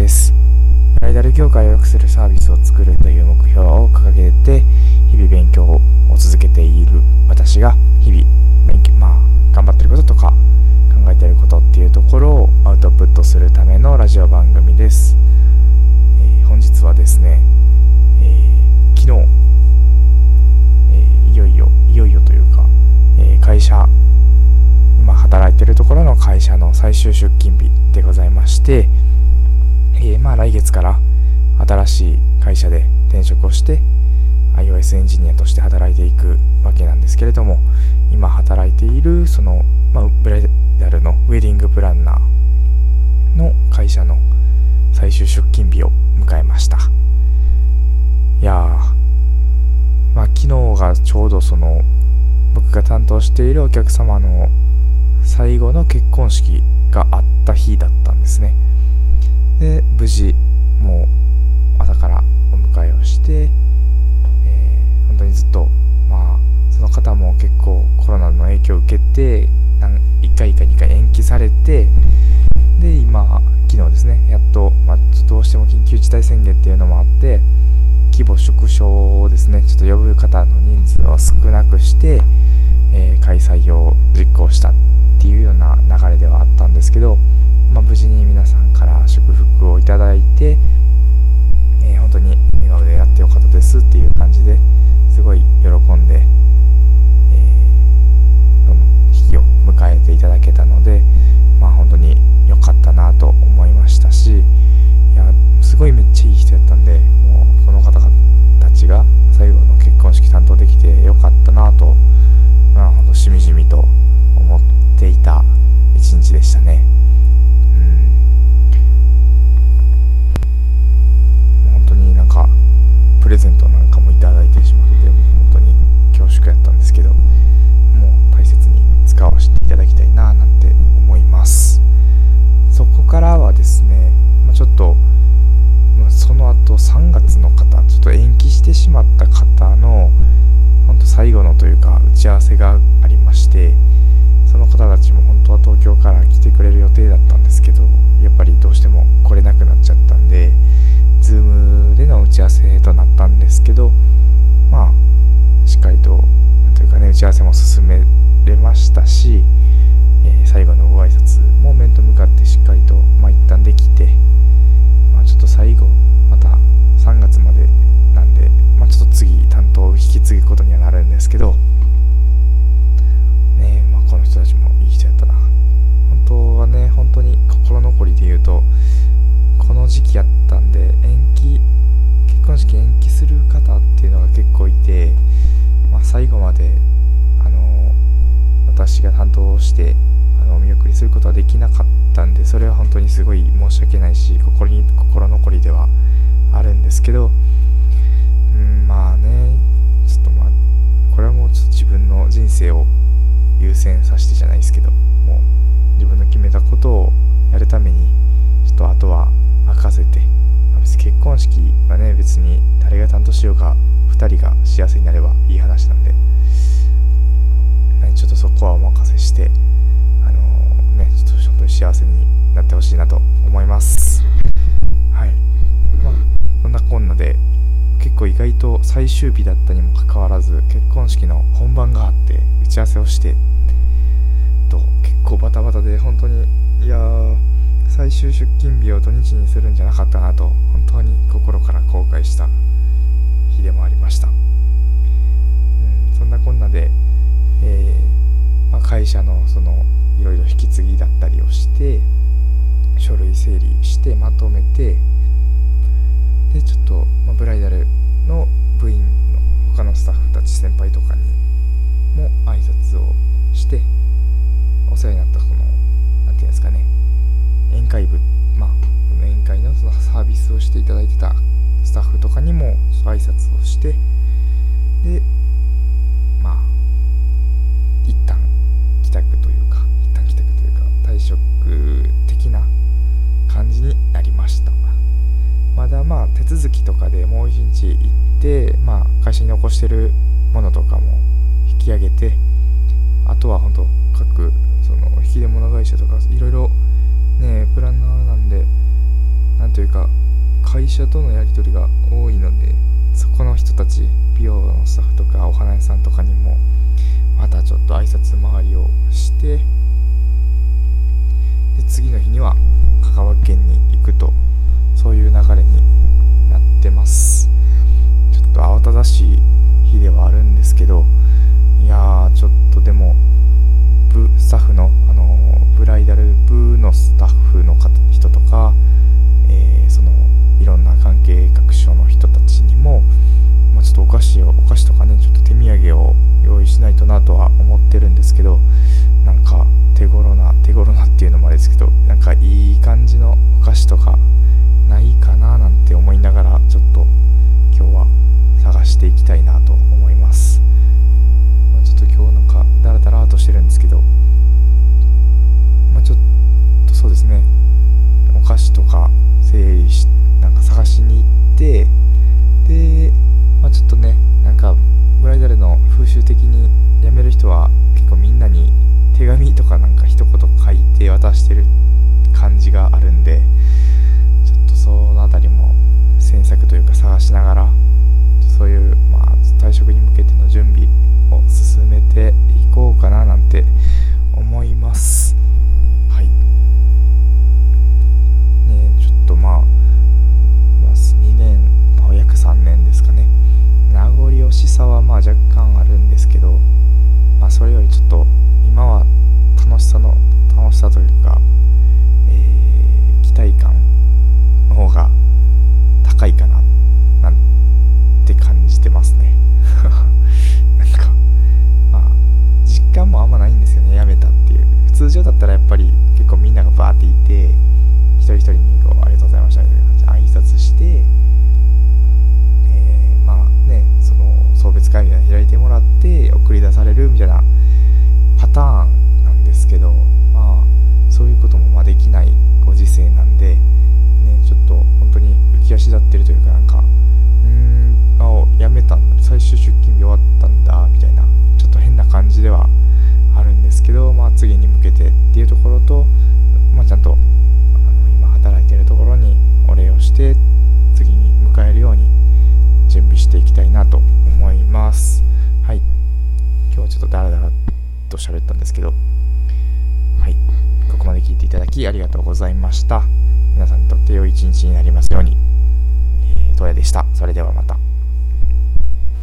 です。ブライダル業界を良くするサービスを作るという目標を掲げて日々勉強を続けている私が日々勉強まあ頑張ってることとか考えていることっていうところをアウトプットするためのラジオ番組です、えー、本日はですね、えー、昨日、えー、いよいよいよいよというか、え会社今働いてるところの会社の最終出勤日でございまして、えー、まあ来月から新しい会社で転職をして iOS エンジニアとして働いていくわけなんですけれども今働いているその、まあ、ブライダルのウェディングプランナーの会社の最終出勤日を迎えました。いやまあ昨日がちょうどその僕が担当しているお客様の最後の結婚式があった日だったんですね。無事もう朝からお迎えをして、えー、本当にずっとまあその方も結構コロナの影響を受けて1回か2回延期されてで今昨日ですねやっと、まあ、どうしても緊急事態宣言っていうのもあって規模縮小をですねちょっと呼ぶ方の人数を少なくして、えー、開催を実行したっていうような流ち合わせがありましてその方たちも本当は東京から来てくれる予定だったんですけどやっぱりどうしても来れなくなっちゃったんで Zoom での打ち合わせとなったんですけどまあしっかりとなんというかね打ち合わせも進めれましたし、時期やったんで延期結婚式延期する方っていうのが結構いて、まあ、最後まであの私が担当してあのお見送りすることはできなかったんでそれは本当にすごい申し訳ないし心に心残りではあるんですけどうんまあねちょっとまあこれはもうちょっと自分の人生を優先させてじゃないですけどもう自分の決めたことをやるためにせて、まあ、別に結婚式はね別に誰が担当しようか2人が幸せになればいい話なんで、ね、ちょっとそこはお任せしてあのー、ねちょっと本当に幸せになってほしいなと思います。はい。まあそんなこんなで結構意外と最終日だったにもかかわらず結婚式の本番があって打ち合わせをしてと結構バタバタで本当にいやー最終出勤日を土日にするんじゃなかったなと本当に心から後悔した日でもありました、うん、そんなこんなで、えー、まあ、会社のそのいろいろ引き継ぎだったりをして書類整理してまとめてでちょっと、まあ、ブライダルの部員の他のスタッフたち先輩とかにも挨拶をしてお世話になったこの何て言うんですかね宴会部まあ宴会のそのサービスをしていただいてたスタッフとかにも挨拶をしてでまあ一旦帰宅というか一旦帰宅というか退職的な感じになりました。まだまあ手続きとかでもう一日行って、まあ、会社に残してるものとかも引き上げてあとは本当各その引き出物会社とかいろいろねプランナーなんで何て言うん社とのやり取りがし美容のスタッフとかお花屋さんとかにもまたちょっと挨拶回りをしてないとなとは思ってるんですけどなんか手頃な手頃なっていうのもあれですけどなんかいい感じのお菓子とかないかななんて思いながらちょっと今日は探していきたいなと思います、まあ、ちょっと今日なんかダラダラとしてるんですけどまあちょっとそうですねお菓子とか整理しなんか探しに行ってで、まあ、ちょっとねなんかブライダルの風習的に辞める人は結構みんなに手紙とかなんか一言書いて渡してる感じがあるんでちょっとその辺りも詮索というか探しながらそういう、まあ、退職に向けての準備を進めていこうかななんて思います。はい。ねちょっとまあ、まあ、2年、まあ、約3年ですかね。名残惜しさはまあ若干あるんですけど、まあそれよりちょっと今は楽しさの、楽しさというか、えー、期待感の方が高いかな、なんて感じてますね。なんか、まあ、実感もあんまないんですよね、やめたっていう。通常だったらやっぱり結構みんながバーっていて、一人一人にこう、ありがとうございましたみたいな感じで挨拶して、えー、まあね、その、送別会みたいな開いてもらって送り出されるみたいなパターンなんですけど、まあ、そういうこともまあできないご時世なんで、ね、ちょっと本当に浮き足立ってるというかなんか、うーん、あ、辞めたん最終出勤日終わったんだ、みたいな、ちょっと変な感じではあるんですけど、まあ次に向けてっていうところと、まあちゃんと、あの、今働いてるところにお礼をして、次に迎えるように準備していきたいなと思います。はい。今日はちょっとダラダラと喋ったんですけど、はい。ここまで聞いていただきありがとうございました。皆さんにとって良い一日になりますように。えー、トヤでした。それではまた。